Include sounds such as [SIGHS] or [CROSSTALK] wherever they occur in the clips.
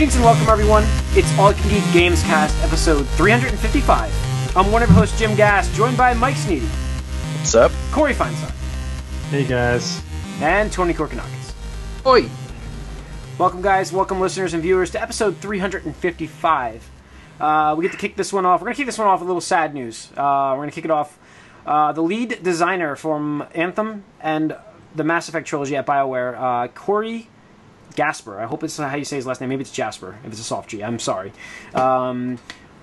Greetings and welcome, everyone. It's All You Can Geek Games Cast, episode 355. I'm one of your hosts, Jim Gass, joined by Mike Sneedy, What's up? Corey Feinstein, Hey guys. and Tony Korkanakis. Oi! Welcome, guys. Welcome, listeners and viewers, to episode 355. Uh, we get to kick this one off. We're going to kick this one off with a little sad news. Uh, we're going to kick it off. Uh, the lead designer from Anthem and the Mass Effect trilogy at BioWare, uh, Corey Gaspur, I hope it's how you say his last name. Maybe it's Jasper, if it's a soft G. I'm sorry. Um,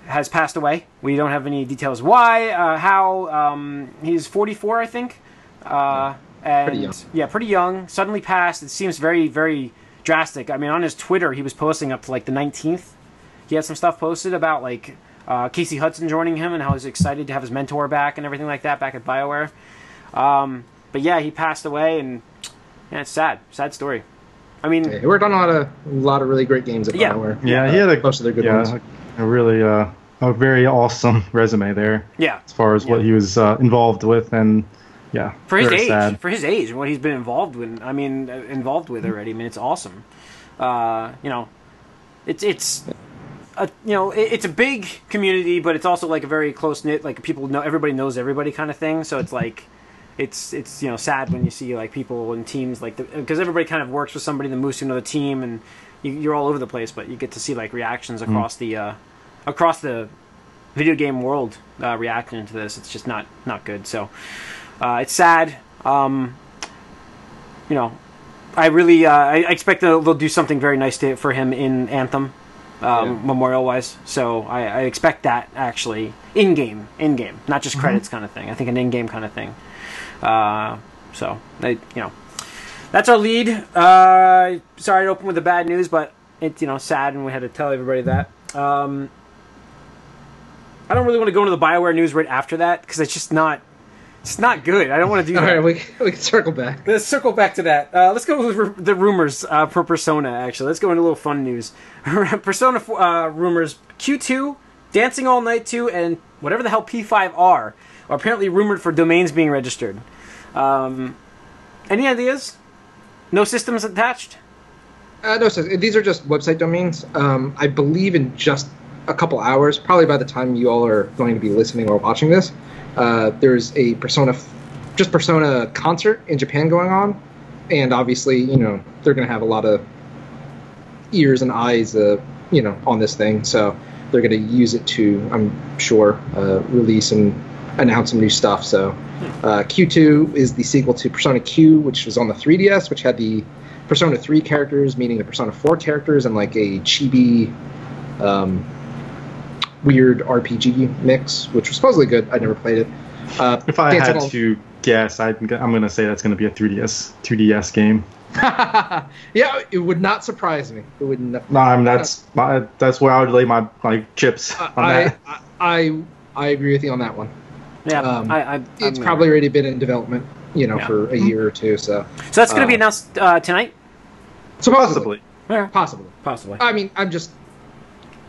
has passed away. We don't have any details why, uh, how. Um, he's 44, I think. Uh, and Pretty young. yeah, pretty young. Suddenly passed. It seems very, very drastic. I mean, on his Twitter, he was posting up to like the 19th. He had some stuff posted about like uh, Casey Hudson joining him and how he's excited to have his mentor back and everything like that back at Bioware. Um, but yeah, he passed away, and yeah, it's sad. Sad story. I mean, He worked on a lot of a lot of really great games at Yeah. BioWare. Yeah, he had a most of their good yeah, ones. a really uh, a very awesome resume there yeah, as far as what he was uh, involved with, and yeah, for his age, sad. for his age, and what he's been involved with. I mean, uh, involved with already. I mean, it's awesome. Uh, you know, it's it's. A, you know, it, it's a big community, but it's also like a very close knit. Like people know, everybody knows everybody kind of thing. So it's like, it's it's you know sad when you see like people and teams like because everybody kind of works with somebody that moves to another team, and you, you're all over the place. But you get to see like reactions across the uh, across the video game world uh, reacting to this. It's just not not good. So uh, it's sad. Um, you know, I really uh, I expect they'll, they'll do something very nice to, for him in Anthem, um, Yeah. memorial wise. So I, I expect that actually in game, in game, not just credits kind of thing. I think an in game kind of thing. Uh, so I, you know, that's our lead. Uh, sorry to open with the bad news, but it's you know sad, and we had to tell everybody that. Um, I don't really want to go into the Bioware news right after that because it's just not. It's not good. I don't want to do All that. right, we, we can circle back. Let's circle back to that. Uh, let's go with the rumors uh, for Persona. Actually, let's go into a little fun news. [LAUGHS] Persona uh, rumors: Q2, Dancing All Night 2, and whatever the hell P5R are apparently rumored for domains being registered. Um, any ideas? No systems attached. Uh, no, these are just website domains. Um, I believe in just a couple hours, probably by the time you all are going to be listening or watching this, uh, there's a Persona, just Persona concert in Japan going on, and obviously, you know, they're going to have a lot of ears and eyes, uh, you know, on this thing. So they're going to use it to, I'm sure, uh, release and announce some new stuff. So uh, Q2 is the sequel to Persona Q, which was on the 3DS, which had the Persona 3 characters, meaning the Persona 4 characters, and like a chibi, um, weird RPG mix, which was supposedly good. I never played it. Uh, If I had All- to guess, I'd, I'm going to say that's going to be a 3DS 2DS game. [LAUGHS] yeah, it would not surprise me. It would not. No, I mean, that's my, that's where I would lay my my chips that. I I I agree with you on that one. Yeah, Um, I, I, It's I'm- probably already been in development, you know, Yeah. for a year or two. So so. That's going to be uh, announced uh, tonight. supposedly, Possibly. possibly. Possibly. I mean, I'm just.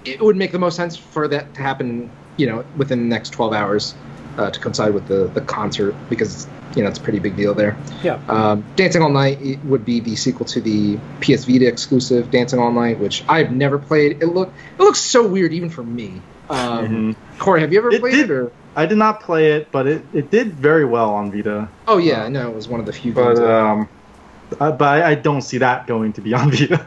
It would make the most sense for that to happen, you know, within the next 12 hours, uh, to coincide with the the concert because you know it's a pretty big deal there. yeah. Um, Dancing All Night it would be the sequel to the PS Vita exclusive Dancing All Night, which I've never played. It look it looks so weird even for me. Um, Corey, have you ever It played did- it? Or I did not play it, but it, it did very well on Vita. oh yeah, I know it was one of the few But games. um, I, but I, I don't see that going to be on [LAUGHS] Vita.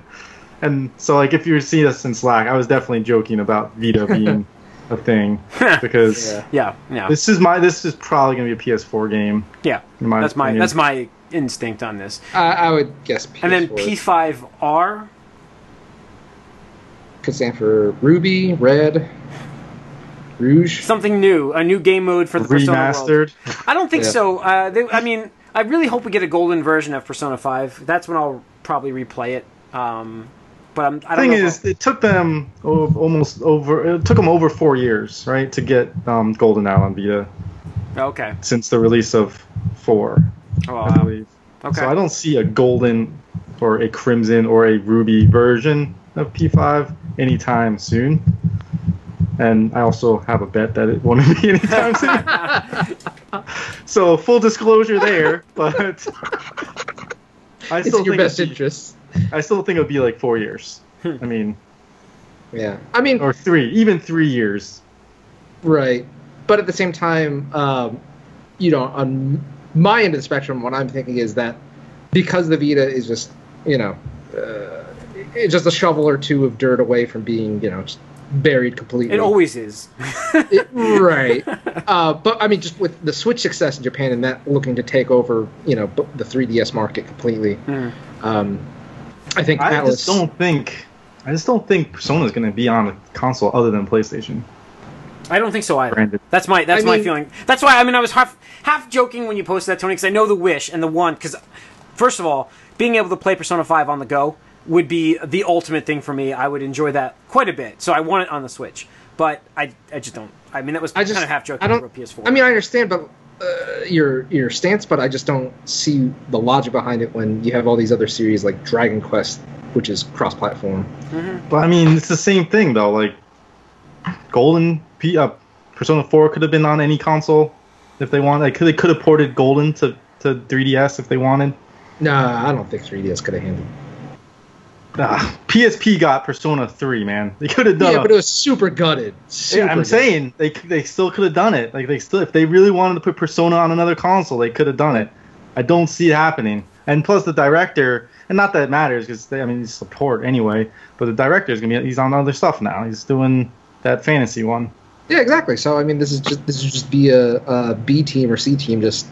And so, like, if you see us in Slack, I was definitely joking about Vita [LAUGHS] being a thing [LAUGHS] because Yeah. yeah. Yeah. this is my this is probably going to be a PS4 game. yeah. my that's my that's my instinct on this. I, I would guess. PS4 And then P5R. could stand for Ruby, Red, Rouge. something new, a new game mode for the Persona world. remastered. I don't think Yeah. so. Uh, they, I mean, I really hope we get a golden version of Persona Five. That's when I'll probably replay it. Um, but I'm, I don't thing know. is, it took them almost over. It took them over four years, right, to get um, Golden out on Vita okay. since the release of four, Oh, I believe. Okay. So I don't see a golden or a crimson or a ruby version of P5 anytime soon. And I also have a bet that it won't [LAUGHS] be anytime soon. [LAUGHS] so full disclosure there, but I It's still in your think best it'd be- interest. I still think it would be like four years. I mean, Yeah, I mean, or three, even three years. right. But at the same time, um, you know, on my end of the spectrum, what I'm thinking is that because the Vita is just, you know, uh, it's just a shovel or two of dirt away from being, you know, just buried completely. It always is. It- right. [LAUGHS] Uh, but I mean, just with the Switch success in Japan and that looking to take over, you know, the 3DS market completely, Mm. um, I think I Atlus. just don't think. I just don't think Persona is going to be on a console other than PlayStation. I don't think so either. Branded. That's my that's I my mean- feeling. That's why I mean I was half half joking when you posted that Tony because I know the wish and the one because first of all being able to play Persona Five on the go would be the ultimate thing for me. I would enjoy that quite a bit. So I want it on the Switch, but I I just don't. I mean that was I just kind of half joking I don't. over PS4. I mean, I understand, but uh, your your stance, but I just don't see the logic behind it when you have all these other series like Dragon Quest, which is cross-platform. But I mean, it's the same thing though. Like, Golden P, uh, Persona 4 could have been on any console if they wanted. Like, they could have ported Golden to, to 3DS if they wanted. Nah, I don't think 3DS could have handled. Ah, PSP got Persona 3, man. They could have done. Yeah, a- but it was super gutted. Super yeah, I'm gutted. saying they they still could have done it. Like they still, if they really wanted to put Persona on another console, they could have done it. I don't see it happening. And plus, the director, and not that it matters because I mean, it's support anyway. But the director is gonna be he's on other stuff now. He's doing that fantasy one. Yeah, exactly. So I mean, this is just this is just be a, a B team or C team, just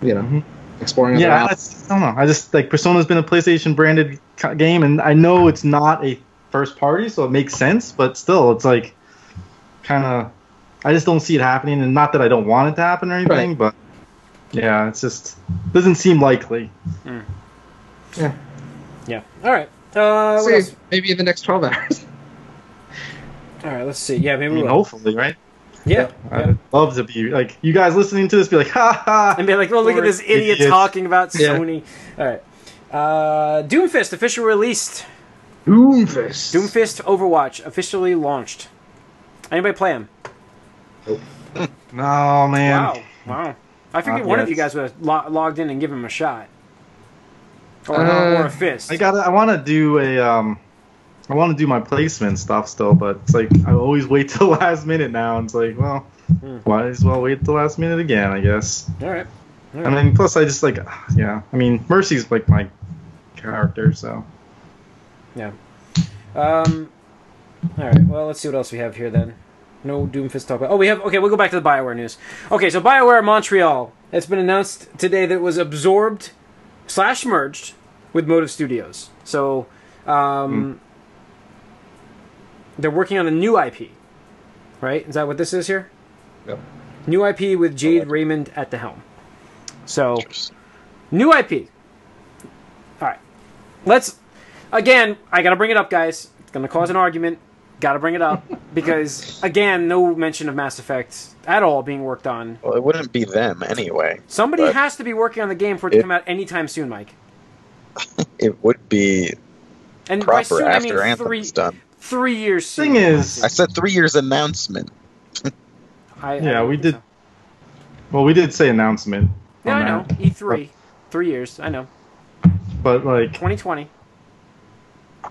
you know, Mhm. exploring. Yeah, I. I don't know. I just like Persona's been a PlayStation branded game, and I know it's not a first party, so it makes sense. But still, it's like kind of. I just don't see it happening, and not that I don't want it to happen or anything, Right. but yeah, it's just doesn't seem likely. Yeah. yeah. All right. Uh, what See, maybe in the next twelve hours. [LAUGHS] All right. Let's see. Yeah, I maybe mean, we'll. hopefully, right? Yeah. yeah. I'd love to be like you guys listening to this, be like, [LAUGHS] ha ha. and be like, "Oh, look at this idiot Idiots. talking about Yeah. Sony." All right. Uh, Doomfist officially released. Doomfist. Doomfist Overwatch officially launched. Anybody play him? [LAUGHS] No man. Wow, wow. I figured Not one of you guys would have lo- logged in and given him a shot, or, Uh, or a fist. I got. I want to do a. Um, I want to do my placement stuff still, but it's like I always wait [LAUGHS] till last minute now. And it's like, well, Hmm. might as well wait till last minute again, I guess. All right. All I mean, plus I just like, [SIGHS] yeah. I mean, Mercy's like my character, so yeah. Um. All right. Well, let's see what else we have here then. No Doomfist talk about. Oh, we have. Okay, we'll go back to the Bioware news. Okay, so Bioware Montreal. It's been announced today that it was absorbed slash merged with Motive Studios. So, um, they're working on a new IP. Right? Is that what this is here? Yep. New IP with Jade Raymond at the helm. So, new IP. All right. Let's again. I gotta bring it up, guys. It's gonna cause an argument. Gotta bring it up [LAUGHS] because again, no mention of Mass Effect at all being worked on. Well, it wouldn't be them anyway. Somebody But- has to be working on the game for it to It- come out anytime soon, Mike. [LAUGHS] It would be And proper soon, I mean after Anthem three is done. three years. Soon. Thing is- I said three years announcement. [LAUGHS] I, I Yeah, don't we did- so. well, we did say announcement. Yeah, I know. that. E three, three years. I know. But like, 2020.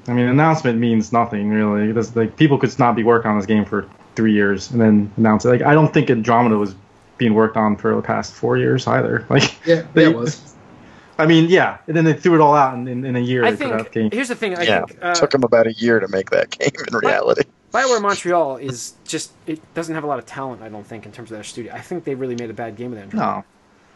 I mean, announcement means nothing really. It like people could not be working on this game for three years and then announce it. Like I don't think Andromeda was being worked on for the past four years either. [LAUGHS] Like Yeah, they, yeah, it was. I mean, yeah, and then they threw it all out in, in, in a year. I they put think game. here's the thing. I yeah, think uh, took them about a year to make that [LAUGHS] game in reality. Bioware Montreal is just it doesn't have a lot of talent. I don't think in terms of their studio. I think they really made a bad game with it. No.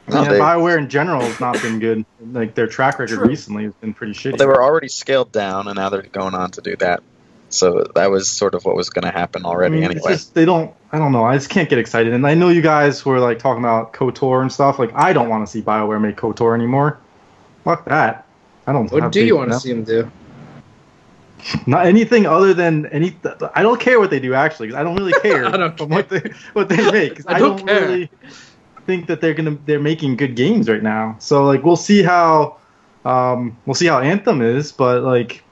No, yeah, they- Bioware in general has not been good. Like their track record True. recently has been pretty shitty. Well, they were already scaled down, and now they're going on to do that. So that was sort of what was going to happen I already mean, anyway. just they don't. I don't know. I just can't get excited. And I know you guys were like talking about Kotor and stuff. Like I don't want to see Bioware make Kotor anymore. Fuck that. I don't. What do you want to see them do? Not anything other than any. I don't care what they do actually. 'cause I don't really [LAUGHS] care. I don't from what they what they make. 'cause I I don't don't, care. really think that they're gonna they're making good games right now. So like we'll see how um we'll see how Anthem is, but like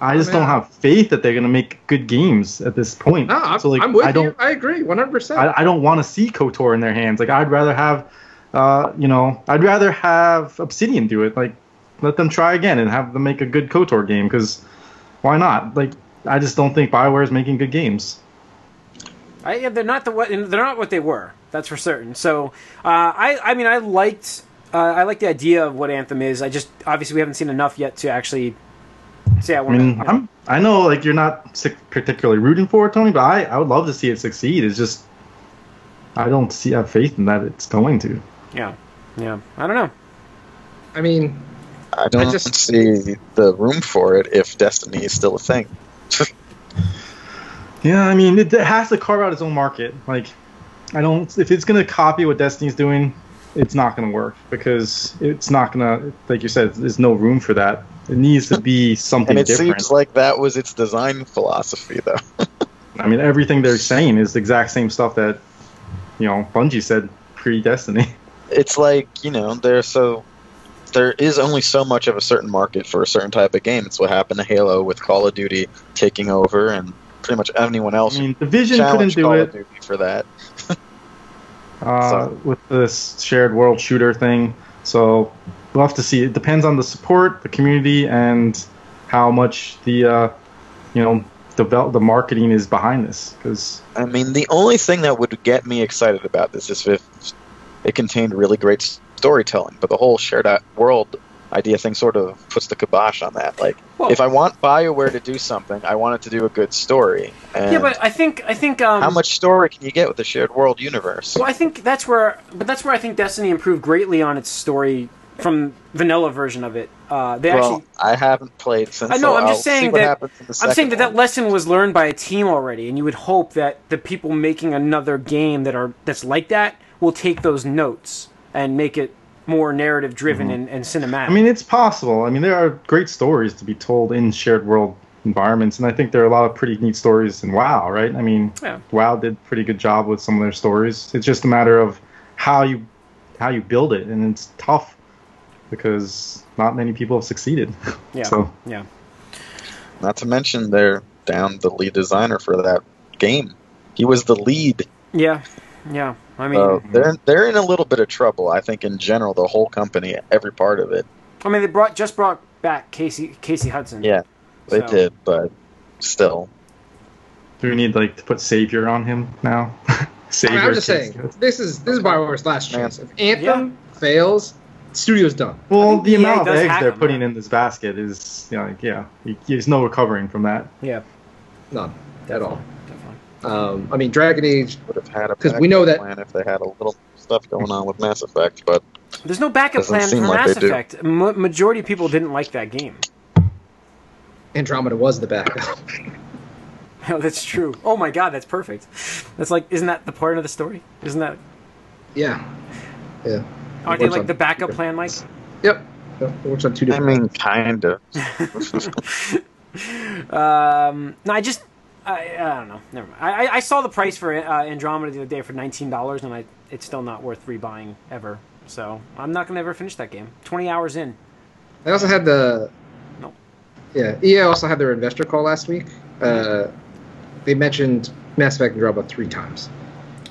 I Oh, just man. don't have faith that they're gonna make good games at this point. No, I'm, so like I'm with I don't you. I agree, 100. percent I, I don't want to see Kotor in their hands. Like I'd rather have, uh, you know, I'd rather have Obsidian do it. Like let them try again and have them make a good Kotor game because why not? Like I just don't think Bioware is making good games. I, yeah, they're not the what they're not what they were. That's for certain. So uh, I I mean I liked uh, I like the idea of what Anthem is. I just obviously we haven't seen enough yet to actually say I I want to. mean, I'm, I know like you're not particularly rooting for it, Tony, but I, I would love to see it succeed. It's just I don't see have faith in that it's going to. yeah, yeah. I don't know. I mean, I don't just- see the room for it if Destiny is still a thing. [LAUGHS] Yeah, I mean, it, it has to carve out its own market. Like, I don't. If it's gonna copy what Destiny's doing, it's not gonna work because it's not gonna. Like you said, there's no room for that. It needs to be [LAUGHS] something and it different. seems like that was its design philosophy, though. [LAUGHS] I mean, everything they're saying is the exact same stuff that you know Bungie said pre Destiny. [LAUGHS] it's like you know there's so there is only so much of a certain market for a certain type of game. It's what happened to Halo with Call of Duty taking over, and pretty much anyone else I mean, Division couldn't do Call it. for that. [LAUGHS] uh, So- with this shared world shooter thing. So we'll have to see. It depends on the support, the community, and how much the uh, you know develop the marketing is behind this. Because I mean, the only thing that would get me excited about this is if it contained really great storytelling, but the whole shared world idea thing sort of puts the kibosh on that. Like, Well- if I want BioWare to do something, I want it to do a good story. And Yeah, but I think I think um, how much story can you get with a shared world universe? Well, I think that's where, but that's where I think Destiny improved greatly on its story from vanilla version of it. Uh, they well, actually, I haven't played since. I know. so I'm just saying that. happens in the I'm saying that that lesson was learned by a team already, and you would hope that the people making another game that are that's like that will take those notes and make it more narrative driven and, and cinematic. Mm-hmm. I mean, it's possible. I mean, there are great stories to be told in shared world environments, and I think there are a lot of pretty neat stories in WoW. Right? I mean, Yeah. WoW did a pretty good job with some of their stories. It's just a matter of how you how you build it, and it's tough because not many people have succeeded. [LAUGHS] yeah, So yeah. Not to mention they're down the lead designer for that game. He was the lead. Yeah, yeah. I mean, So they're they're in a little bit of trouble. I think in general, the whole company, every part of it. I mean, they brought just brought back Casey Casey Hudson. Yeah, they So- did, but still. do we need like to put Savior on him now? [LAUGHS] I Savior. mean, I'm just saying, Hudson. this is this is Bioware's last chance. If Anthem fails, studio's done. Well, the EA amount of eggs have they're putting though. in this basket is, you know, like, yeah, there's no recovering from that. yeah, None at all. Definitely. Um, I mean, Dragon Age. Would have had a because we know that- plan if they had a little stuff going on with Mass Effect, but There's no backup plan for like Mass. Effect. Ma majority of people didn't like that game. Andromeda was the backup. [LAUGHS] [LAUGHS] Oh, that's true. Oh my god, that's perfect. That's like, isn't that the part of the story? Isn't that? yeah, yeah. I It did works like the backup plan, Mike. Yep. Yep, It works on two different. I mean, kind of. [LAUGHS] Um, no, I just, I, I don't know. Never mind. I, I- saw the price for uh, Andromeda the other day for nineteen dollars, and I, it's still not worth rebuying ever. So I'm not gonna ever finish that game. Twenty hours in. They also had the. Nope. Yeah, EA also had their investor call last week. Uh, they mentioned Mass Effect Andromeda three times,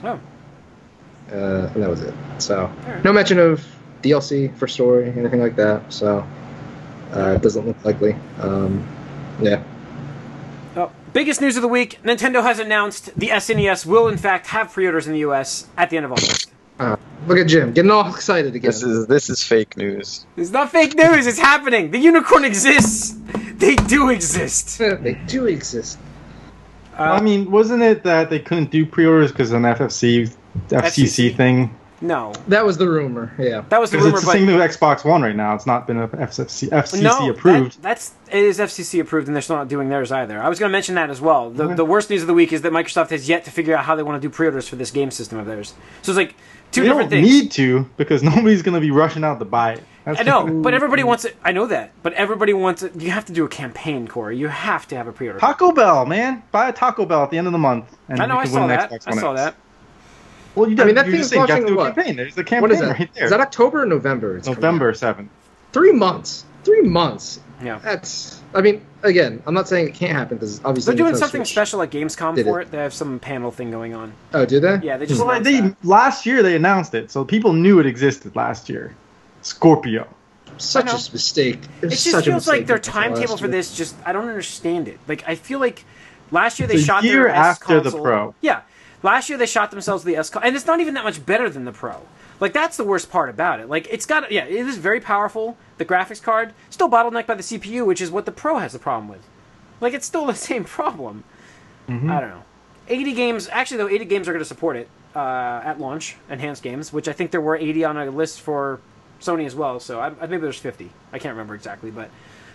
Oh, uh, and that was it. So Alright. no mention of DLC for story, anything like that. So uh, it doesn't look likely. Um, yeah. Biggest news of the week: Nintendo has announced the SNES will in fact have pre-orders in the U.S. at the end of August. Uh, look at Jim getting all excited again. This is this is fake news. It's not fake news. It's happening. The unicorn exists. They do exist. they do exist. Well, I mean, wasn't it that they couldn't do pre-orders because of an FFC, FCC FCC? thing? No, That was the rumor. Yeah. that was the Because rumor. it's the But same with Xbox One right now. It's not been FCC, FCC no, approved. That, that's it is FCC approved, and they're still not doing theirs either. I was going to mention that as well. The, Okay. the worst news of the week is that Microsoft has yet to figure out how they want to do pre-orders for this game system of theirs. So it's like two they different don't things. need to because [LAUGHS] nobody's going to be rushing out to buy it. That's I know, but everybody wants it. I know that, but everybody wants it. You have to do a campaign, Corey. You have to have a pre-order. Taco Bell, man, buy a Taco Bell at the end of the month, and I know. you I can saw win an that. Xbox I saw X. that. Well, you I mean, that you're thing is saying, you have launching to what? campaign. There's a campaign What is that? right there. Is that October or November? It's November out? seventh. Three months. Three months. Yeah. That's. I mean, again, I'm not saying it can't happen because obviously They're doing something Switch special at Gamescom did for it. it. They have some panel thing going on. Oh, do they? Yeah, they just Well, they that. last year they announced it, so people knew it existed last year. Scorpio. such a mistake. It It's just such a feels like their timetable for this just I don't understand it. Like I feel like last year they It's a shot year their S after the. Pro. Yeah, last year they shot themselves the S, and it's not even that much better than the Pro. Like that's the worst part about it. Like it's got yeah, it is very powerful. The graphics card still bottlenecked by the CPU, which is what the Pro has the problem with. Like it's still [LAUGHS] the same problem. Mm-hmm. I don't know. 80 games. Actually, though, 80 games are going to support it uh, at launch. Enhanced games, which I think there were 80 on a list for Sony as well. So I, I maybe there's 50. I can't remember exactly, but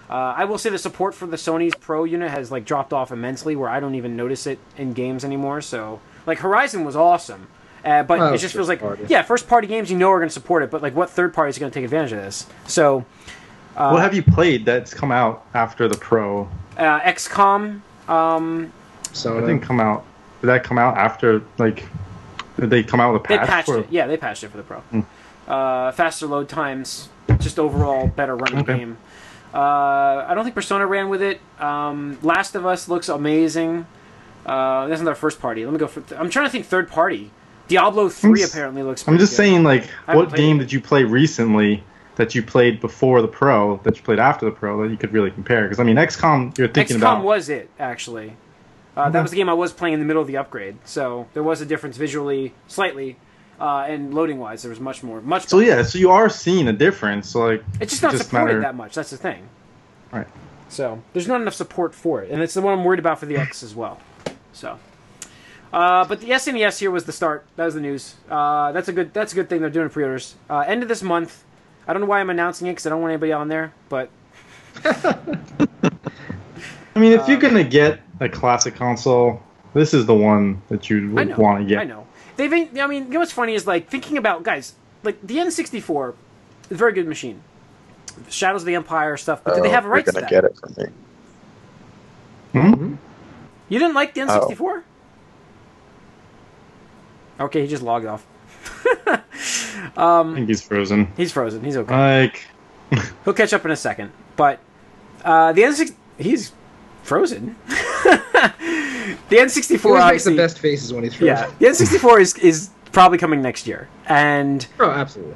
uh, I will say the support for the Sony's Pro unit has like dropped off immensely, where I don't even notice it in games anymore. So like Horizon was awesome. Uh, but Oh, it just feels like party. yeah, first party games you know are going to support it, but like what third parties are going to take advantage of this? So what have you played that's come out after the Pro? uh, XCOM, um, So it didn't come out. Did that come out after like? Did they come out with a patch? They patch? patched for- it. Yeah, they patched it for the pro. Hmm. Uh, faster load times, just overall better running Okay. game. Uh, I don't think Persona ran with it. Um, Last of Us looks amazing. Uh, that's not our first party. Let me go for. Th- I'm trying to think third party. Diablo three apparently looks. I'm just good. saying, like, what game it. did you play recently that you played before the Pro that you played after the Pro that you could really compare? Because I mean, XCOM, you're thinking XCOM about. XCOM was it actually. Uh, That was the game I was playing in the middle of the upgrade, so there was a difference visually, slightly, uh, and loading wise. There was much more, much. so yeah, so you are seeing a difference. So like, It's just not just supported matter- that much. That's the thing. Right. So there's not enough support for it, and it's the one I'm worried about for the X as well. So, uh, but the SNES here was the start. That was the news. Uh, that's a good. That's a good thing. They're doing pre-orders. Uh, end of this month. I don't know why I'm announcing it because I don't want anybody on there. But [LAUGHS] I mean, if Uh, you're gonna get a classic console, this is the one that you would want to get. I know. They've. been- I mean, you know what's funny is like thinking about guys like the N64 is a very good machine. Shadows of the Empire stuff, but did they Oh, have you're rights to gonna that? get it from me. Hmm? You didn't like the Oh. N64? Okay, he just logged off. [LAUGHS] I think he's frozen. He's frozen. He's okay. Like, [LAUGHS] He'll catch up in a second. But uh, the N6 he's frozen. [LAUGHS] the N64 He makes the best faces when he's frozen. yeah. The N64 is is probably coming next year, and Oh, absolutely.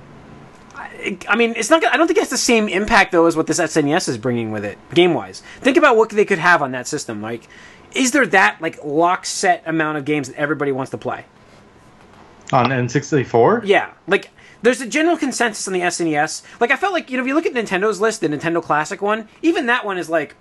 I mean, it's not. gonna- I don't think it has the same impact though as what this SNES is bringing with it, game wise. Think about what they could have on that system. Like, is there that like lock set amount of games that everybody wants to play? on N64? Yeah, like there's a general consensus on the SNES. Like I felt like you know if you look at Nintendo's list, the Nintendo Classic one, even that one is like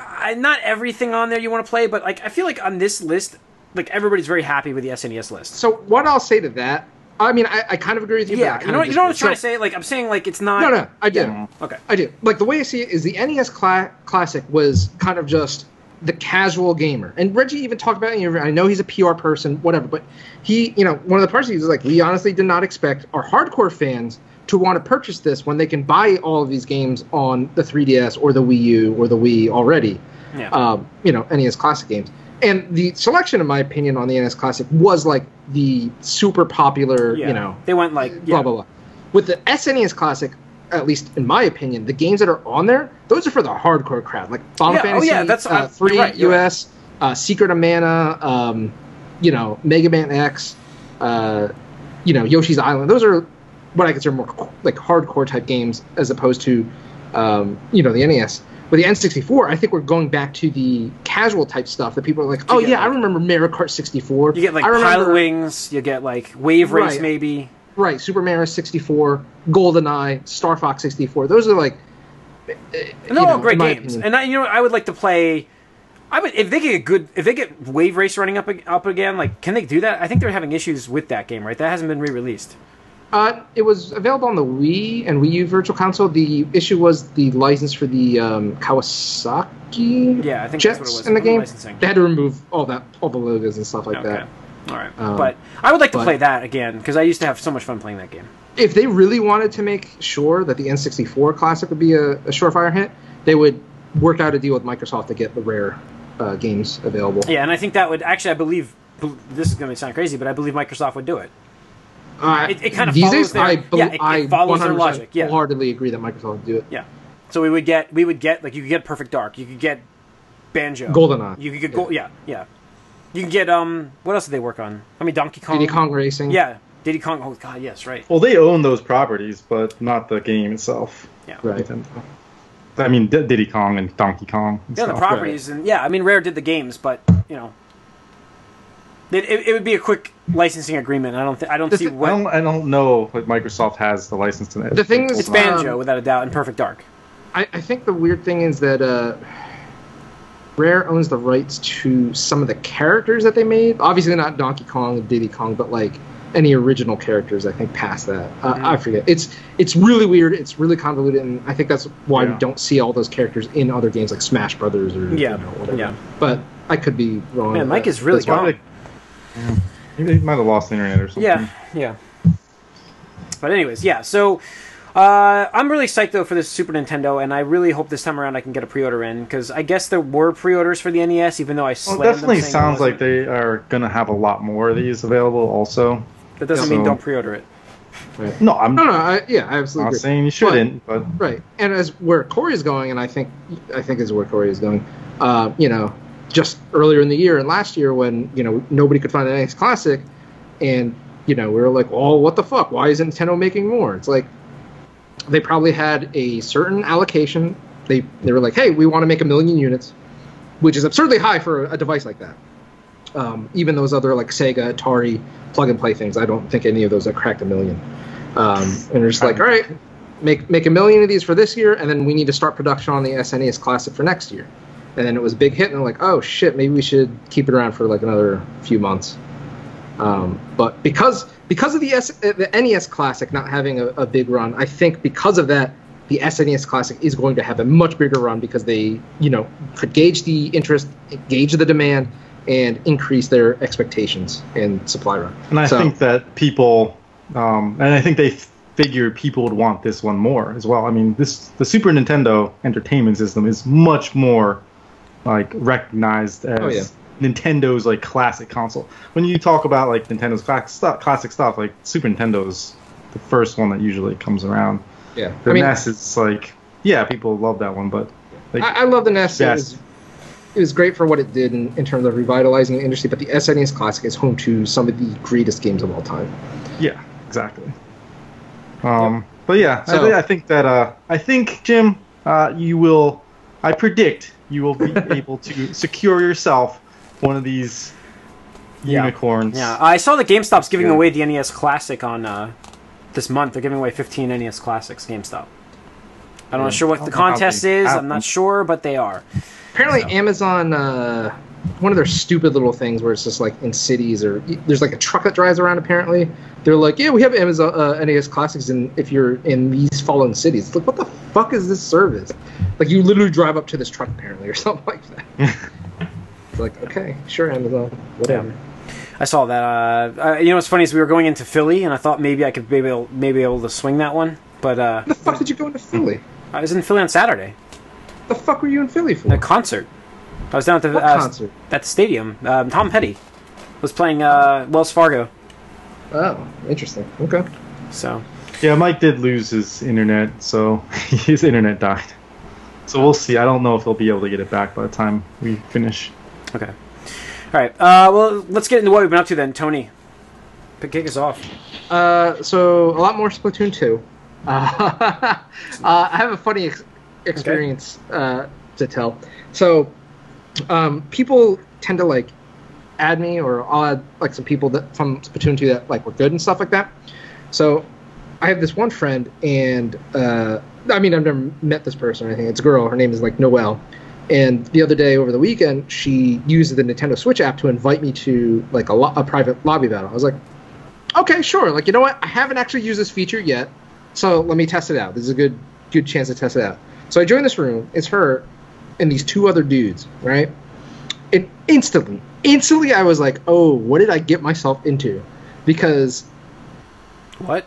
uh, not everything on there you want to play, but like I feel like on this list, like everybody's very happy with the SNES list. So what I'll say to that, I mean, I, I kind of agree with you. but I Yeah, kind you know of what you know what I'm disagree. trying to say. Like I'm saying, like it's not. No, no, I do. Yeah. Okay. I do. Like the way I see it is the NES cla- Classic was kind of just the casual gamer, and Reggie even talked about it. You know, I know he's a PR person, whatever, but he, you know, one of the parts he was like, we honestly did not expect our hardcore fans to want to purchase this when they can buy all of these games on the 3DS or the Wii U or the Wii already. Yeah. Um, you know, NES Classic games. And the selection, in my opinion, on the NES Classic was like the super popular, yeah. you know, they went like blah yeah. blah blah. With the SNES Classic, at least in my opinion, the games that are on there, those are for the hardcore crowd, like Final Yeah, oh Fantasy yeah, that's- uh, I'm- three you're right, you're right. US, uh, Secret of Mana, um, you know, Mega Man X, uh, you know, Yoshi's Island. Those are what I consider more like hardcore type games, as opposed to, um, you know, the NES. With the N64, I think we're going back to the casual type stuff that people are like, oh yeah, I remember Mario Kart 64. You get like I remember, Pilotwings. You get like Wave Race Right. maybe. Right, Super Mario 64, GoldenEye, Star Fox 64. Those are like. And they're all know, great games. opinion. And I, you know, I would like to play. I would if they get a good if they get Wave Race running up up again. Like, can they do that? I think they're having issues with that game, right? That hasn't been re-released. Uh, it was available on the Wii and Wii U Virtual Console. The issue was the license for the um, Kawasaki Yeah, I think jets that's what it was. in the game. licensing. They had to remove all that, all the logos and stuff like Okay. that. All right. Um, but I would like to play that again because I used to have so much fun playing that game. If they really wanted to make sure that the N64 Classic would be a, a surefire hit, they would work out a deal with Microsoft to get the rare uh, games available. Yeah, and I think that would actually, I believe, this is going to sound crazy, but I believe Microsoft would do it. Uh, It- it kind of these follows days, their- I, bel yeah, it- it I follows their logic, yeah. wholeheartedly agree that Microsoft would do it. Yeah. So we would get, we would get, like, you could get Perfect Dark, you could get Banjo, GoldenEye. you could get, Gold, yeah, yeah. You can get, um, what else did they work on? I mean, Donkey Kong. Diddy Kong Racing. Yeah, Diddy Kong. Oh God, yes, right. Well, they own those properties, but not the game itself. Yeah. Right. Nintendo. I mean, D- Diddy Kong and Donkey Kong. and Yeah, the stuff. properties, and yeah, I mean, Rare did the games, but you know, it, it, it would be a quick licensing agreement. I don't, th- I don't The see thi- I don't, I don't know if Microsoft has the license to that. The thing is- it's Banjo Um, without a doubt, and Perfect Dark. I, I think the weird thing is that uh, Rare owns the rights to some of the characters that they made. Obviously, not Donkey Kong and Diddy Kong, but like any original characters. I think past that, uh, Mhm. I forget. It's it's really weird. It's really convoluted, and I think that's why Yeah. we don't see all those characters in other games like Smash Brothers or Yeah, you know, whatever. yeah. But I could be wrong. Man, Mike that. is really That's gone. Yeah. Maybe He might have lost the internet or something. Yeah, yeah. But anyways, yeah. So uh, I'm really psyched though for this Super Nintendo, and I really hope this time around I can get a pre-order in because I guess there were pre-orders for the NES, even though I Well, slammed it definitely them sounds like they are going to have a lot more of these available also. That doesn't so- mean don't pre-order it. No, I'm No, no, I, yeah, I absolutely not agree. saying you shouldn't, but, Right, and as where Corey is going, and I think I think is where Corey is going. Uh, you know, just earlier in the year and last year when you know nobody could find an NES Classic, and you know we were like, "Oh, what the fuck? Why isn't Nintendo making more?" It's like they probably had a certain allocation. They they were like, "Hey, we want to make a million units," which is absurdly high for a device like that. Um, even those other like Sega, Atari plug and play things, I don't think any of those have cracked a million. Um, and they're just like, all right, make make a million of these for this year, and then we need to start production on the SNES Classic for next year. And then it was a big hit, and they're like, oh shit, maybe we should keep it around for like another few months. Um, but because because of the S, the NES Classic not having a, a big run, I think because of that, the SNES Classic is going to have a much bigger run because they you know could gauge the interest, gauge the demand, and increase their expectations and supply run. and I So- think that people, um, and I think they figured people would want this one more as well. I mean, this the Super Nintendo Entertainment System is much more like recognized as Oh, yeah. Nintendo's like classic console. When you talk about like Nintendo's classic stuff, classic stuff, like Super Nintendo's the first one that usually comes around. Yeah, The I mean, NES is like, yeah, people love that one, but like, I, I love the NES. It, Yes. was, it was great for what it did in, in terms of revitalizing the industry, but the SNES Classic is home to some of the greatest games of all time. Yeah, exactly. Um, but yeah, I, So- I think that uh, I think Jim, uh, you will. I predict you will be [LAUGHS] able to secure yourself one of these Yeah. unicorns. Yeah, I saw that GameStop's giving Yeah. away the NES Classic on uh, this month. They're giving away 15 NES Classics. GameStop. I'm Yeah. not sure what the don't know how contest is. I'm not sure, but they are. Apparently, Yeah. Amazon, uh, one of their stupid little things where it's just like in cities or there's like a truck that drives around. Apparently, they're like, yeah, we have Amazon uh, NES Classics, and if you're in these following cities, it's like, what the fuck is this service? Like, you literally drive up to this truck apparently, or [LAUGHS] something like that. [LAUGHS] it's like, okay, sure, Amazon, whatever. I saw that. Uh, uh, you know what's funny is we were going into Philly, and I thought maybe I could maybe able, maybe able to swing that one, but uh, The fuck did you go into Philly? [LAUGHS] I was in Philly on Saturday. The fuck were you in Philly for? A concert. I was down at the What uh, concert? at the stadium. Um, Tom Petty was playing uh, Wells Fargo. Oh, interesting. Okay. So Yeah, Mike did lose his internet, so [LAUGHS] his internet died. So we'll see. I don't know if he'll be able to get it back by the time we finish. Okay. All right. Uh, well, let's get into what we've been up to then, Tony. Pick kick us off. Uh, so a lot more Splatoon 2. Uh, [LAUGHS] uh, I have a funny ex- experience uh, to tell. So um, people tend to like add me, or I'll add like some people that from Splatoon 2 that like were good and stuff like that. So I have this one friend, and uh, I mean I've never met this person or anything. It's a girl. Her name is like Noelle. And the other day over the weekend, she used the Nintendo Switch app to invite me to like a, lo- a private lobby battle. I was like, okay, sure. Like, you know what? I haven't actually used this feature yet, so let me test it out. This is a good good chance to test it out. So I join this room. It's her and these two other dudes, right? And instantly, instantly, I was like, oh, what did I get myself into? Because What?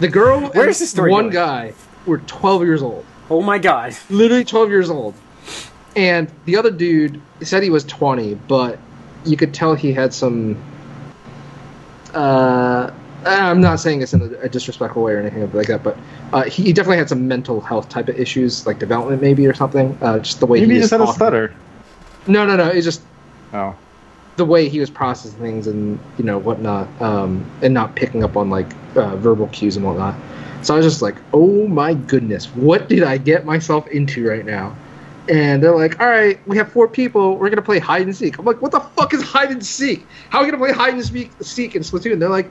the girl and is this story one going? guy were 12 years old. Oh my God. literally 12 years old. And the other dude said he was 20, but you could tell he had some. Uh, I'm not saying this in a, a disrespectful way or anything like that, but uh, he, definitely had some mental health type of issues, like development maybe or something. Uh, just the way Maybe he he just had a stutter. No, no, no. It's just Oh. the way he was processing things and you know whatnot, um, and not picking up on like uh, verbal cues and whatnot. So I was just like, oh my goodness, what did I get myself into right now? And they're like, all right, we have four people. We're gonna play hide and seek. I'm like, what the fuck is hide and seek? How are we gonna play hide and seek, seek in Splatoon? They're like,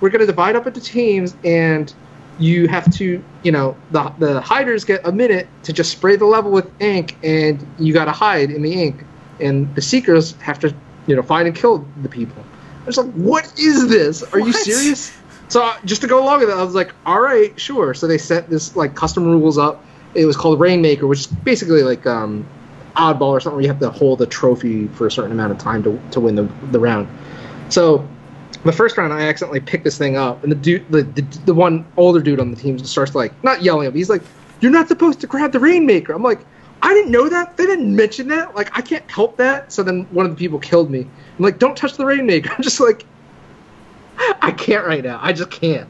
we're gonna divide up into teams, and you have to, you know, the the hiders get a minute to just spray the level with ink, and you gotta hide in the ink, and the seekers have to, you know, find and kill the people. I was like, what is this? Are you serious? So just to go along with it, I was like, all right, sure. So they set this like custom rules up. It was called Rainmaker, which is basically like um, oddball or something where you have to hold a trophy for a certain amount of time to, to win the, the round. So the first round, I accidentally picked this thing up, and the dude, the, the, the one older dude on the team starts like not yelling at me. He's like, "You're not supposed to grab the Rainmaker." I'm like, "I didn't know that. They didn't mention that. Like, I can't help that." So then one of the people killed me. I'm like, "Don't touch the Rainmaker." [LAUGHS] I'm just like, I can't right now. I just can't.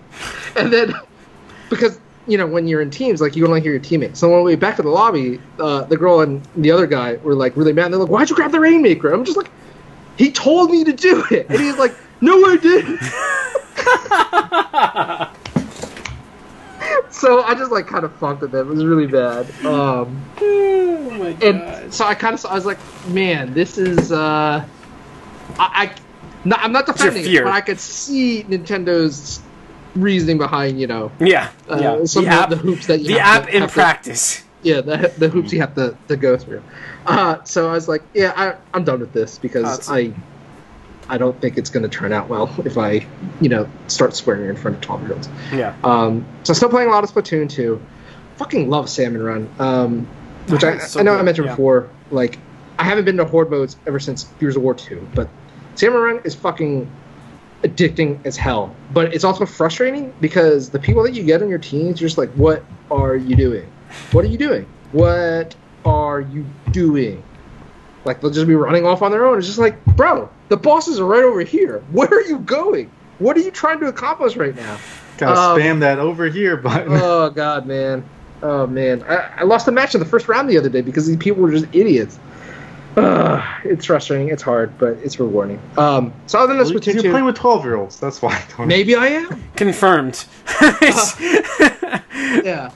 And then [LAUGHS] because you know when you're in teams, like you only hear your teammates. So when we went back to the lobby, uh, the girl and the other guy were like really mad. And They're like, "Why'd you grab the Rainmaker?" I'm just like, "He told me to do it," and he's like, "No, I didn't." [LAUGHS] so I just like kind of funked with them. It was really bad. Um, Oh my and so I kind of I was like, man, this is uh, I, I not, I'm not defending it, but I could see Nintendo's reasoning behind you know Yeah, uh, yeah. some the of app, the hoops that you the have app to, in have to- practice. yeah, the the hoops you have to, to go through. Uh, so I was like, yeah, I, I'm done with this because I I don't think it's going to turn out well if I you know start swearing in front of 12 year olds. Yeah. Um, so still playing a lot of Splatoon 2. Fucking love Salmon Run. Um, which I, [LAUGHS] so I know I mentioned yeah. before. Like, I haven't been to Horde modes ever since Gears of War 2, but Salmon Run is fucking addicting as hell. But it's also frustrating because the people that you get on your teams, you're just like, what are you doing? What are you doing? What are you doing? Like, they'll just be running off on their own. It's just like, bro, the bosses are right over here. Where are you going? What are you trying to accomplish right now? Gotta Um, spam that over here button. [LAUGHS] oh god, man. Oh man, I, I lost a match in the first round the other day because these people were just idiots. Ugh, it's frustrating. It's hard, but it's rewarding. Um, so other than this, Well, Splatoon you're 2, playing with 12 year olds. That's why. I don't maybe I am. Confirmed. [LAUGHS] Yeah.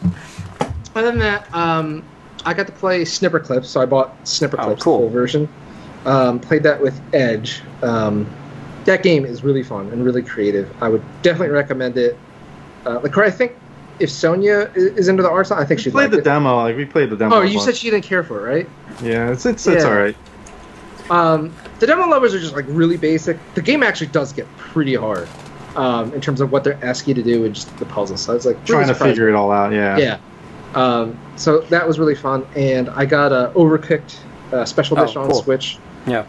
Other than that, um, I got to play Snipperclips, so I bought Snipper Oh, Clips, cool. the full version. Um, played that with Edge. Um, that game is really fun and really creative. I would definitely recommend it. Uh, like, I think if Sonia is into the art style, I think she'd played like the it. demo. Like we played the demo. Oh, you said she didn't care for it, right? Yeah, it's it's, it's all right. Um, the demo levels are just like really basic. The game actually does get pretty hard um, in terms of what they're asking you to do and just the puzzles. So I was like really Trying to surprised. figure it all out. Yeah. Yeah. Um, so that was really fun, and I got a Overcooked uh, special Oh, edition on. Switch. yeah.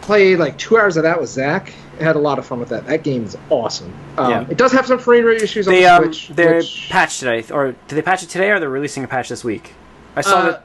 Played like two hours of that with Zach. Had a lot of fun with that. That game is awesome. Um, Yeah. It does have some frame rate issues They on um the Switch. they're which, patched today, or did they patch it today, or they're releasing a patch this week? I saw uh, that.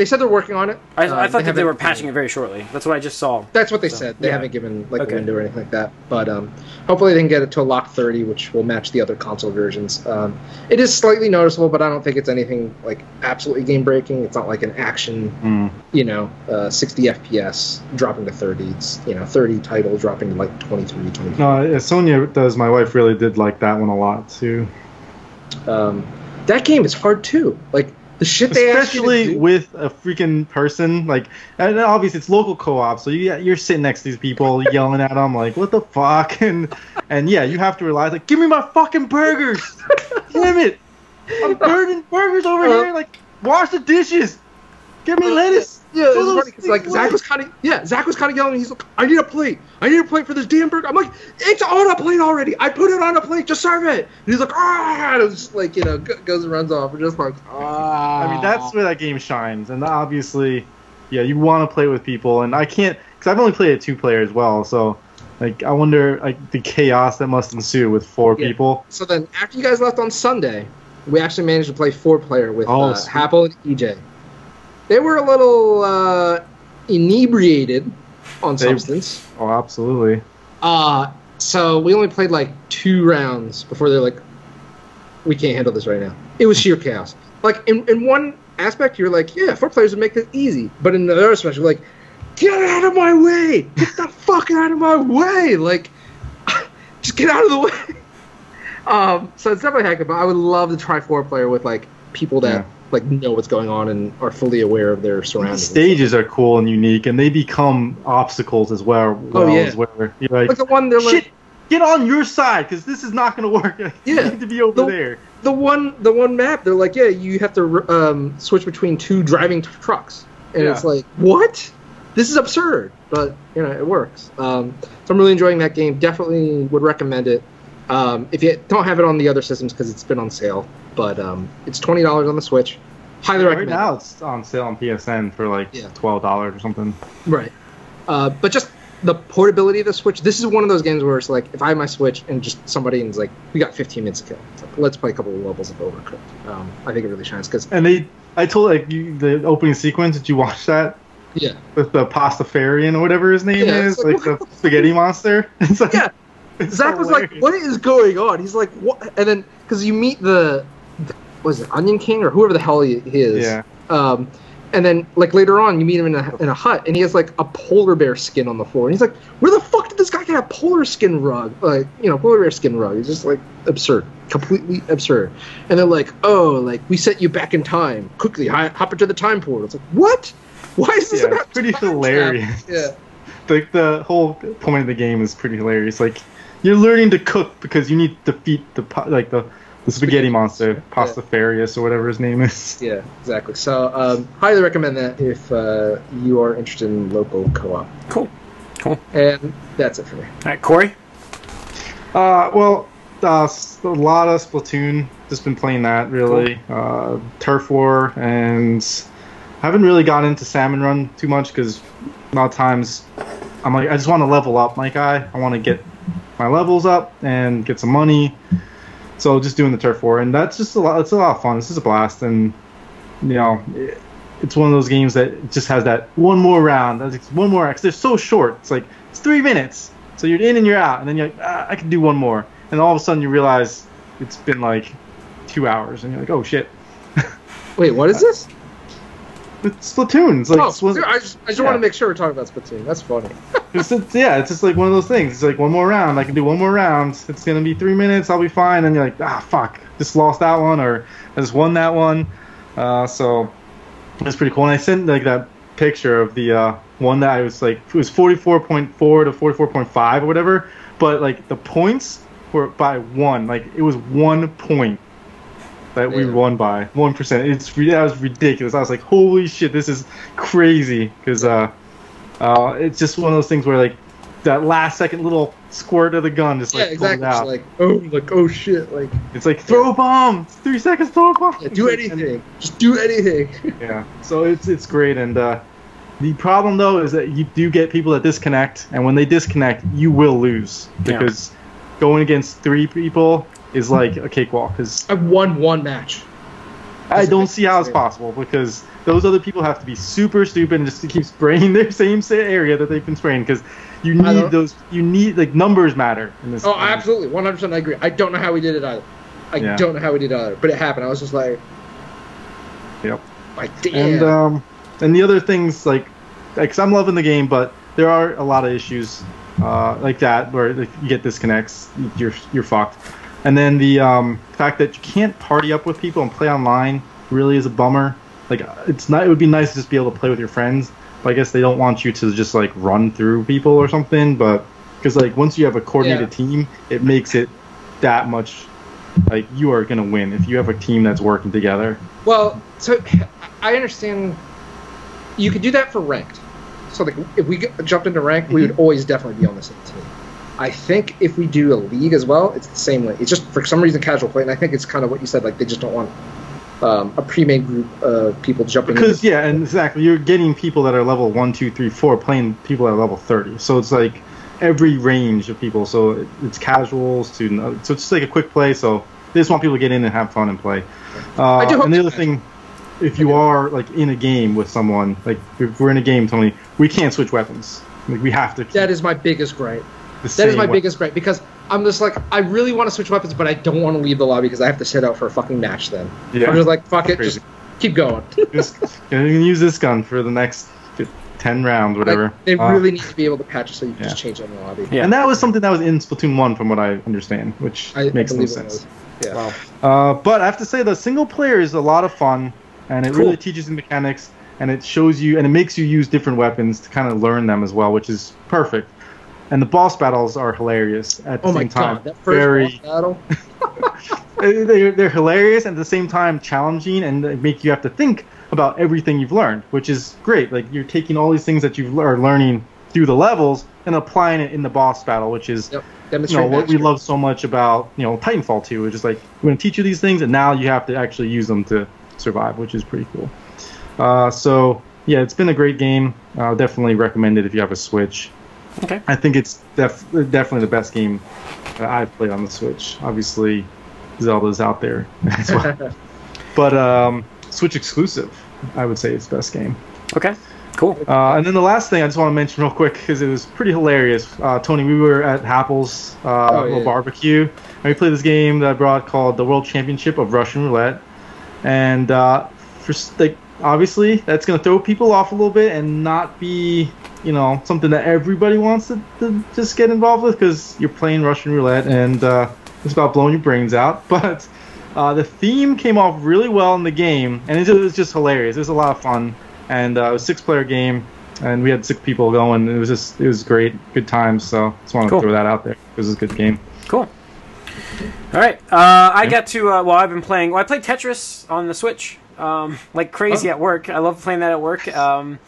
They said they're working on it. I, Uh, I thought that they were patching it very shortly. That's what I just saw. That's what they So, said. They yeah. haven't given like Okay. a window or anything like that. But um, hopefully they can get it to a lock 30, which will match the other console versions. Um, it is slightly noticeable, but I don't think it's anything like absolutely game breaking. It's not like an action, Mm. you know, uh, 60 FPS dropping to 30. It's you know 30 title dropping to like 23, 24. No, uh, Sonia does. My wife really did like that one a lot too. Um, that game is hard too. Like the shit they ask you to Especially with a freaking person like, and obviously it's local co-op, so you you're sitting next to these people [LAUGHS] yelling at them like, "What the fuck?" [LAUGHS] and and yeah, you have to realize like, "Give me my fucking burgers!" [LAUGHS] Damn it! I'm burning burgers over Uh, here. Like, wash the dishes. Give me Uh, lettuce. Yeah, Throw it was those funny 'cause, like things Zach was kind of yeah, Zach was kind of yelling. He's like, "I need a plate. I need a plate for this damn burger." I'm like, "It's on a plate already. I put it on a plate. Just serve it." And he's like, "Ah!" And it's just like you know, goes and runs off. We're just like, "Ah." I mean, that's where that game shines, and obviously, yeah, you want to play with people, and I can't because I've only played it two player as well, so like I wonder like the chaos that must ensue with four Yeah. people. So then, after you guys left on Sunday, we actually managed to play four player with Oh, uh, sweet. Happle and EJ. They were a little uh, inebriated on They- substance. Oh, absolutely. Uh, so we only played like two rounds before they're like, we can't handle this right now. It was sheer chaos. Like in, in one aspect, you're like, yeah, four players would make this easy, but in the other aspect, you're like, get out of my way! Get the [LAUGHS] fuck out of my way! Like, [LAUGHS] just get out of the way. [LAUGHS] Um, so it's definitely hackable. I would love to try four player with like people that Yeah. Like know what's going on and are fully aware of their The surroundings. stages are cool and unique, and they become obstacles as well. well Oh, yeah. as where you're like, Like the one they're like shit, get on your side because this is not going to work. [LAUGHS] you Yeah. need to be over The- there. the one the one map they're like yeah you have to um, switch between two driving t- trucks and Yeah. it's like what this is absurd but you know it works um, so i'm really enjoying that game definitely would recommend it um, if you don't have it on the other systems because it's been on sale but um, it's $20 on the switch highly Right recommend now, it's on sale on PSN for like Yeah. twelve dollars or something. right uh, but just the portability of the switch this is one of those games where it's like if i have my switch and just somebody is like we got 15 minutes to kill like, let's play a couple of levels of overcooked um, i think it really shines because And they, I told like you, the opening sequence. Did you watch that yeah with the Pastafarian or whatever his name Yeah, is, like, like, the [LAUGHS] spaghetti monster? [LAUGHS] It's like, Yeah. Zach was like, "What is going on?" He's like, "What?" And then because you meet the, the was it Onion King or whoever the hell he, he is. Yeah. Um, and then like later on, you meet him in a in a hut, and he has like a polar bear skin on the floor, and he's like, "Where the fuck did this guy get a polar skin rug? Like, you know, polar bear skin rug?" It's just like absurd, completely absurd. And they're like, "Oh, like we sent you back in time. Quickly, hop into the time portal." It's like, what? Why is this Yeah, pretty travel? hilarious. Yeah. Like the whole point of the game is pretty hilarious. Like you're learning to cook because you need to defeat the like the the spaghetti monster, Pastafarius or whatever his name is. [LAUGHS] Yeah, exactly. So, um, highly recommend that if uh, you are interested in local co-op. Cool. Cool. And that's it for me. All right, Corey. Uh, well, uh, s- a lot of Splatoon. Just been playing that really. Uh, Turf War and I haven't really gotten into Salmon Run too much because a lot of times I'm like I just want to level up my guy. I want to get my levels up and get some money. So just doing the Turf War and that's just a lot. It's a lot of fun. This is a blast and you know. It, it's one of those games that just has that one more round. That's one more. Cause they're so short. It's like it's three minutes. So you're in and you're out, and then you're like, ah, I can do one more, and all of a sudden you realize it's been like two hours, and you're like, oh shit. [LAUGHS] Wait, what is this? It's Splatoon. It's like oh, one- I just, I just yeah. want to make sure we're talking about Splatoon. That's funny. [LAUGHS] it's, it's- yeah, it's just like one of those things. It's like one more round. I can do one more round. It's gonna be three minutes. I'll be fine. And you're like, ah, fuck, just lost that one, or I just won that one. Uh, so it's pretty cool. And I sent like that picture of the uh, one that I was like, it was 44.4 to 44.5 or whatever. But like the points were by one. Like it was one point that we won by one percent. It's that was ridiculous. I was like, holy shit, this is crazy. Because uh, uh, it's just one of those things where like that last second little squirt of the gun just like yeah, exactly. it out. like, oh, like, oh shit, like, it's like throw a bomb. Three seconds, throw a bomb. yeah, do anything. Just do anything. [LAUGHS] Yeah. So it's it's great, and uh, the problem though is that you do get people that disconnect, and when they disconnect, you will lose Yeah. because going against three people is like a cakewalk. Because I've won one match. I don't see how it's possible because those other people have to be super stupid and just to keep spraying [LAUGHS] their same sa- area that they've been spraying because you need those. You need like numbers matter in this. Oh, game. absolutely, 100% I agree. I don't know how we did it either. I Yeah. don't know how we did it either, but it happened. I was just like, Yep. like, damn. And um, and the other things like, like 'cause I'm loving the game, but there are a lot of issues uh, like that where like, you get disconnects, you're you're fucked. And then the um, fact that you can't party up with people and play online really is a bummer. Like it's not. It would be nice to just be able to play with your friends, but I guess they don't want you to just like run through people or something. But because like once you have a coordinated team, it makes it that much like you are gonna win if you have a team that's working together. Well, so I understand you could do that for ranked. So like if we jumped into ranked, we would always definitely be on the same team. I think if we do a league as well, it's the same way. It's just for some reason casual play, and I think it's kind of what you said. Like they just don't want um, a pre-made group of people jumping. In. Because yeah, and exactly, you're getting people that are level one, two, three, four playing people at level thirty. So it's like every range of people. So it- it's casuals to so it's just like a quick play. So they just want people to get in and have fun and play. Uh, I do hope and the other thing, if you are like in a game with someone, like if we're in a game, Tony, we can't switch weapons. Like we have to. Keep that is my biggest gripe. The That is my weapon. biggest gripe because I'm just like I really want to switch weapons, but I don't want to leave the lobby because I have to sit out for a fucking match. Then Yeah. I'm just like fuck it, Crazy. just keep going. [LAUGHS] Just, you can use this gun for the next ten rounds, whatever. Like, they Uh, really need to be able to patch it so you can yeah. just change it in the lobby. Yeah. And that was something that was in Splatoon one, from what I understand, which I, I makes no sense. Yeah. Wow. Uh, but I have to say, the single player is a lot of fun, and it Cool. really teaches the mechanics, and it shows you, and it makes you use different weapons to kind of learn them as well, which is perfect. And the boss battles are hilarious at the Oh my same time. god, Very, [LAUGHS] they're, they're hilarious and at the same time challenging, and they make you have to think about everything you've learned, which is great. Like you're taking all these things that you are learning through the levels and applying it in the boss battle, which is Yep. you know what we love so much about you know Titanfall 2, which is like we're going to teach you these things, and now you have to actually use them to survive, which is pretty cool. Uh, so yeah, it's been a great game. Uh, definitely recommend it if you have a Switch. Okay. I think it's def- definitely the best game that I've played on the Switch. Obviously, Zelda's out there [LAUGHS] as well, [LAUGHS] but um, Switch exclusive, I would say it's the best game. Okay. Cool. Uh, and then the last thing I just want to mention real quick because it was pretty hilarious. Uh, Tony, we were at Happel's uh, Oh, little yeah. barbecue, and we played this game that I brought called the World Championship of Russian Roulette. And uh, for like, obviously, that's going to throw people off a little bit and not be, you know, something that everybody wants to, to just get involved with because you're playing Russian Roulette and uh, it's about blowing your brains out. [LAUGHS] But uh, the theme came off really well in the game, and it was just hilarious. It was a lot of fun, and uh, it was a six-player game, and we had six people going. It was just it was great, good times. So just wanted Cool. to throw that out there it was a good game. Cool. All right. Uh, I got to. Uh, well, I've been playing. Well, I played Tetris on the Switch, um, like crazy Oh. at work. I love playing that at work. Um,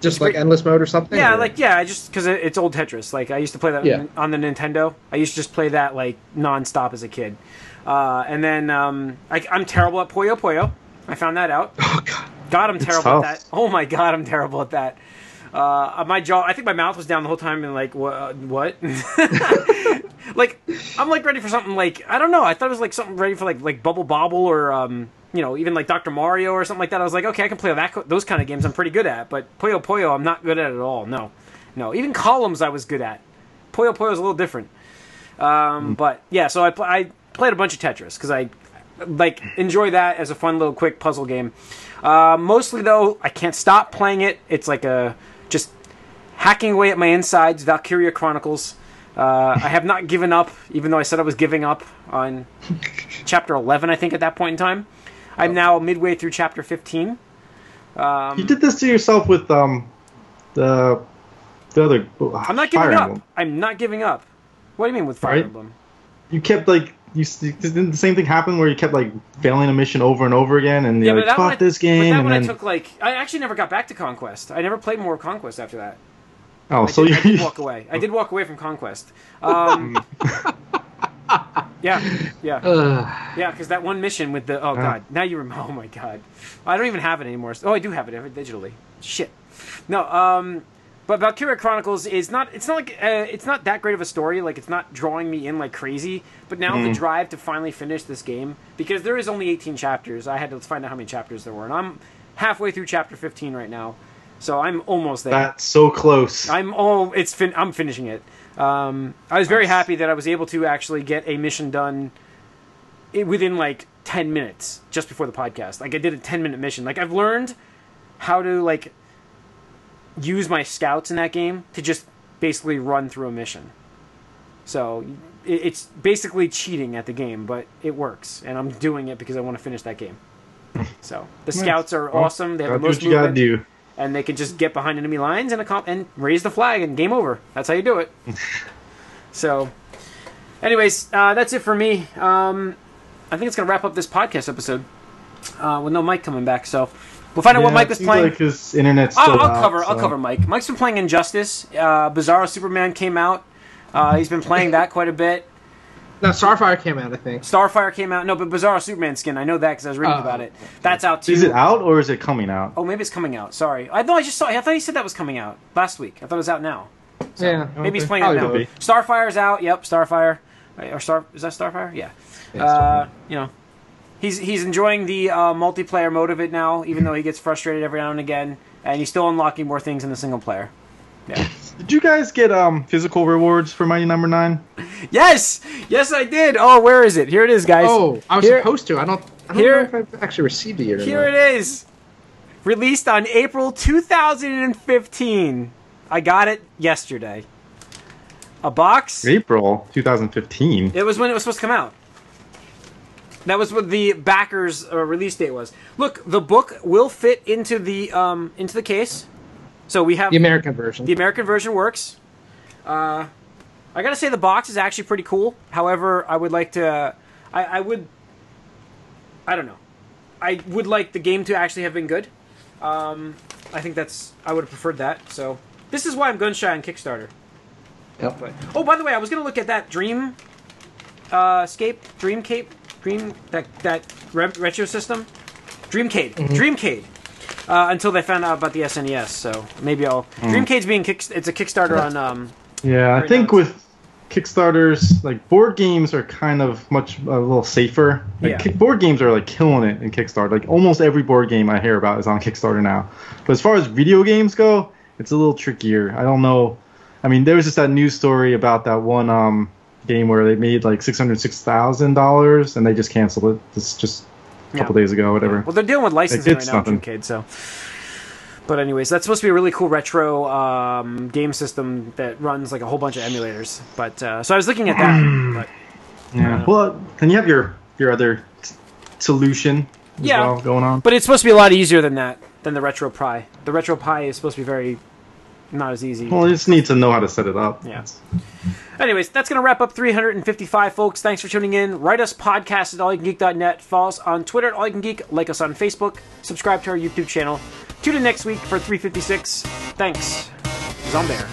Just like endless mode or something. yeah, or- like yeah, I just because it, it's old Tetris. Like I used to play that Yeah. on the Nintendo. I used to just play that like nonstop as a kid. Uh, and then um, I, I'm terrible at Puyo Puyo. I found that out. [LAUGHS] Oh god. God, I'm terrible at that. Oh my God, I'm terrible at that. Uh, my jaw, I think my mouth was down the whole time and like, what? what? [LAUGHS] like, I'm like ready for something like, I don't know. I thought it was like something ready for like, like Bubble Bobble or, um, you know, even like Dr. Mario or something like that. I was like, okay, I can play that, those kind of games I'm pretty good at. But Puyo Puyo, I'm not good at at all. No. No. Even Columns I was good at. Puyo Puyo is a little different. Um, But yeah, so I, pl- I played a bunch of Tetris because I like enjoy that as a fun little quick puzzle game. Uh, mostly though, I can't stop playing it. It's like a just hacking away at my insides. Valkyria Chronicles. Uh, I have not given up, even though I said I was giving up on [LAUGHS] chapter 11. I think at that point in time, I'm now midway through chapter 15. Um, You did this to yourself with um the the other. I'm not giving up. I'm not giving up. What do you mean with Fire Right. Emblem? You kept like you didn't the same thing happen where you kept like failing a mission over and over again, and Yeah, you're like, that one, fuck this game, but that one then I took like I actually never got back to Conquest. I never played more Conquest after that. oh, I so did, I did you [LAUGHS] walk away. I did walk away from Conquest. [LAUGHS] Um, [LAUGHS] yeah, yeah, Ugh. [SIGHS] yeah. Because that one mission with the oh god, now you remember. [LAUGHS] Oh my god, I don't even have it anymore. Oh, I do have it I have it digitally. Shit. No. Um, but Valkyria Chronicles is not. It's not like uh, it's not that great of a story. Like it's not drawing me in like crazy. But now the drive to finally finish this game because there is only 18 chapters. I had to find out how many chapters there were, and I'm halfway through chapter 15 right now. So I'm almost there. that's so close. I'm all it's fin- I'm finishing it. Um, I was very happy that I was able to actually get a mission done within like 10 minutes just before the podcast. Like I did a 10 minute mission. Like I've learned how to like use my scouts in that game to just basically run through a mission. So it's basically cheating at the game, but it works, and I'm doing it because I want to finish that game. [LAUGHS] So the Nice. scouts are Well, awesome. They have the most what you gotta movement do. And they can just get behind enemy lines and accom- and raise the flag and game over. That's how you do it. [LAUGHS] so, anyways, uh, that's it for me. Um, I think it's gonna wrap up this podcast episode uh, with no Mike coming back. So we'll find out what Mike was playing. Like his internet's I'll, I'll out, cover. I'll cover Mike. Mike's been playing Injustice. Uh, Bizarro Superman came out. Uh, he's been playing that quite a bit. Now Starfire came out, I think. Starfire came out. No, but Bizarro Superman skin. I know that because I was reading Oh. about it. That's out too. Is it out or is it coming out? Oh, maybe it's coming out. Sorry. I thought I just saw. I thought he said that was coming out last week. I thought it was out now. yeah. Maybe he's playing it Probably now. could be. Starfire's out. Yep, Starfire. Right, Or Star is that Starfire? Yeah. Yeah, uh, you know, he's he's enjoying the uh, multiplayer mode of it now, even though he gets frustrated every now and again, and he's still unlocking more things in the single player. Yeah. [LAUGHS] Did you guys get um physical rewards for Mighty Number Nine? yes, yes, I did. Oh, where is it? Here it is, guys. Oh, I was Here- supposed to. I don't. I don't here- know if I've actually received it yet. Here not. it is. released on April 2015. I got it yesterday. A box. April 2015. It was when it was supposed to come out. That was what the backers uh, release date was. Look, the book will fit into the um, into the case. So we have The American version. the American version works. Uh, I gotta say the box is actually pretty cool. However, I would like to. I, I would. I don't know. I would like the game to actually have been good. Um, I think that's. I would have preferred that. So this is why I'm gun shy on Kickstarter. Yep. But oh, by the way, I was gonna look at that Dream uh, Scape, Dream Cape, Dream that that re- retro system, Dreamcade, Dreamcade. Uh, until they found out about the SNES, so maybe I'll. Dreamcade's being kick. It's a Kickstarter on. Um, Yeah, I think now with Kickstarters, like board games are kind of much a little safer. Like Yeah. ki- board games are like killing it in Kickstarter. Like almost every board game I hear about is on [LAUGHS] Kickstarter now. But as far as video games go, it's a little trickier. I don't know. I mean, there was just that news story about that one um, game where they made like six hundred six thousand dollars and they just canceled it. It's just a couple Yeah. days ago, whatever. well, they're dealing with licensing right now, nothing. Dreamcade. So, but anyways, that's supposed to be a really cool retro um, game system that runs like a whole bunch of emulators. But uh, so I was looking at that. [CLEARS THROAT] but Yeah. Well, then you have your your other t- solution as Yeah. well going on. But it's supposed to be a lot easier than that, than the RetroPie. The RetroPie is supposed to be very not as easy. Well, you just need to know how to set it up. Yeah. Anyways, that's going to wrap up 355, folks. Thanks for tuning in. Write us podcast at allyoucangeek.net. Follow us on Twitter at allyoucangeek. Like us on Facebook. Subscribe to our YouTube channel. Tune in next week for 356. Thanks. Zombear.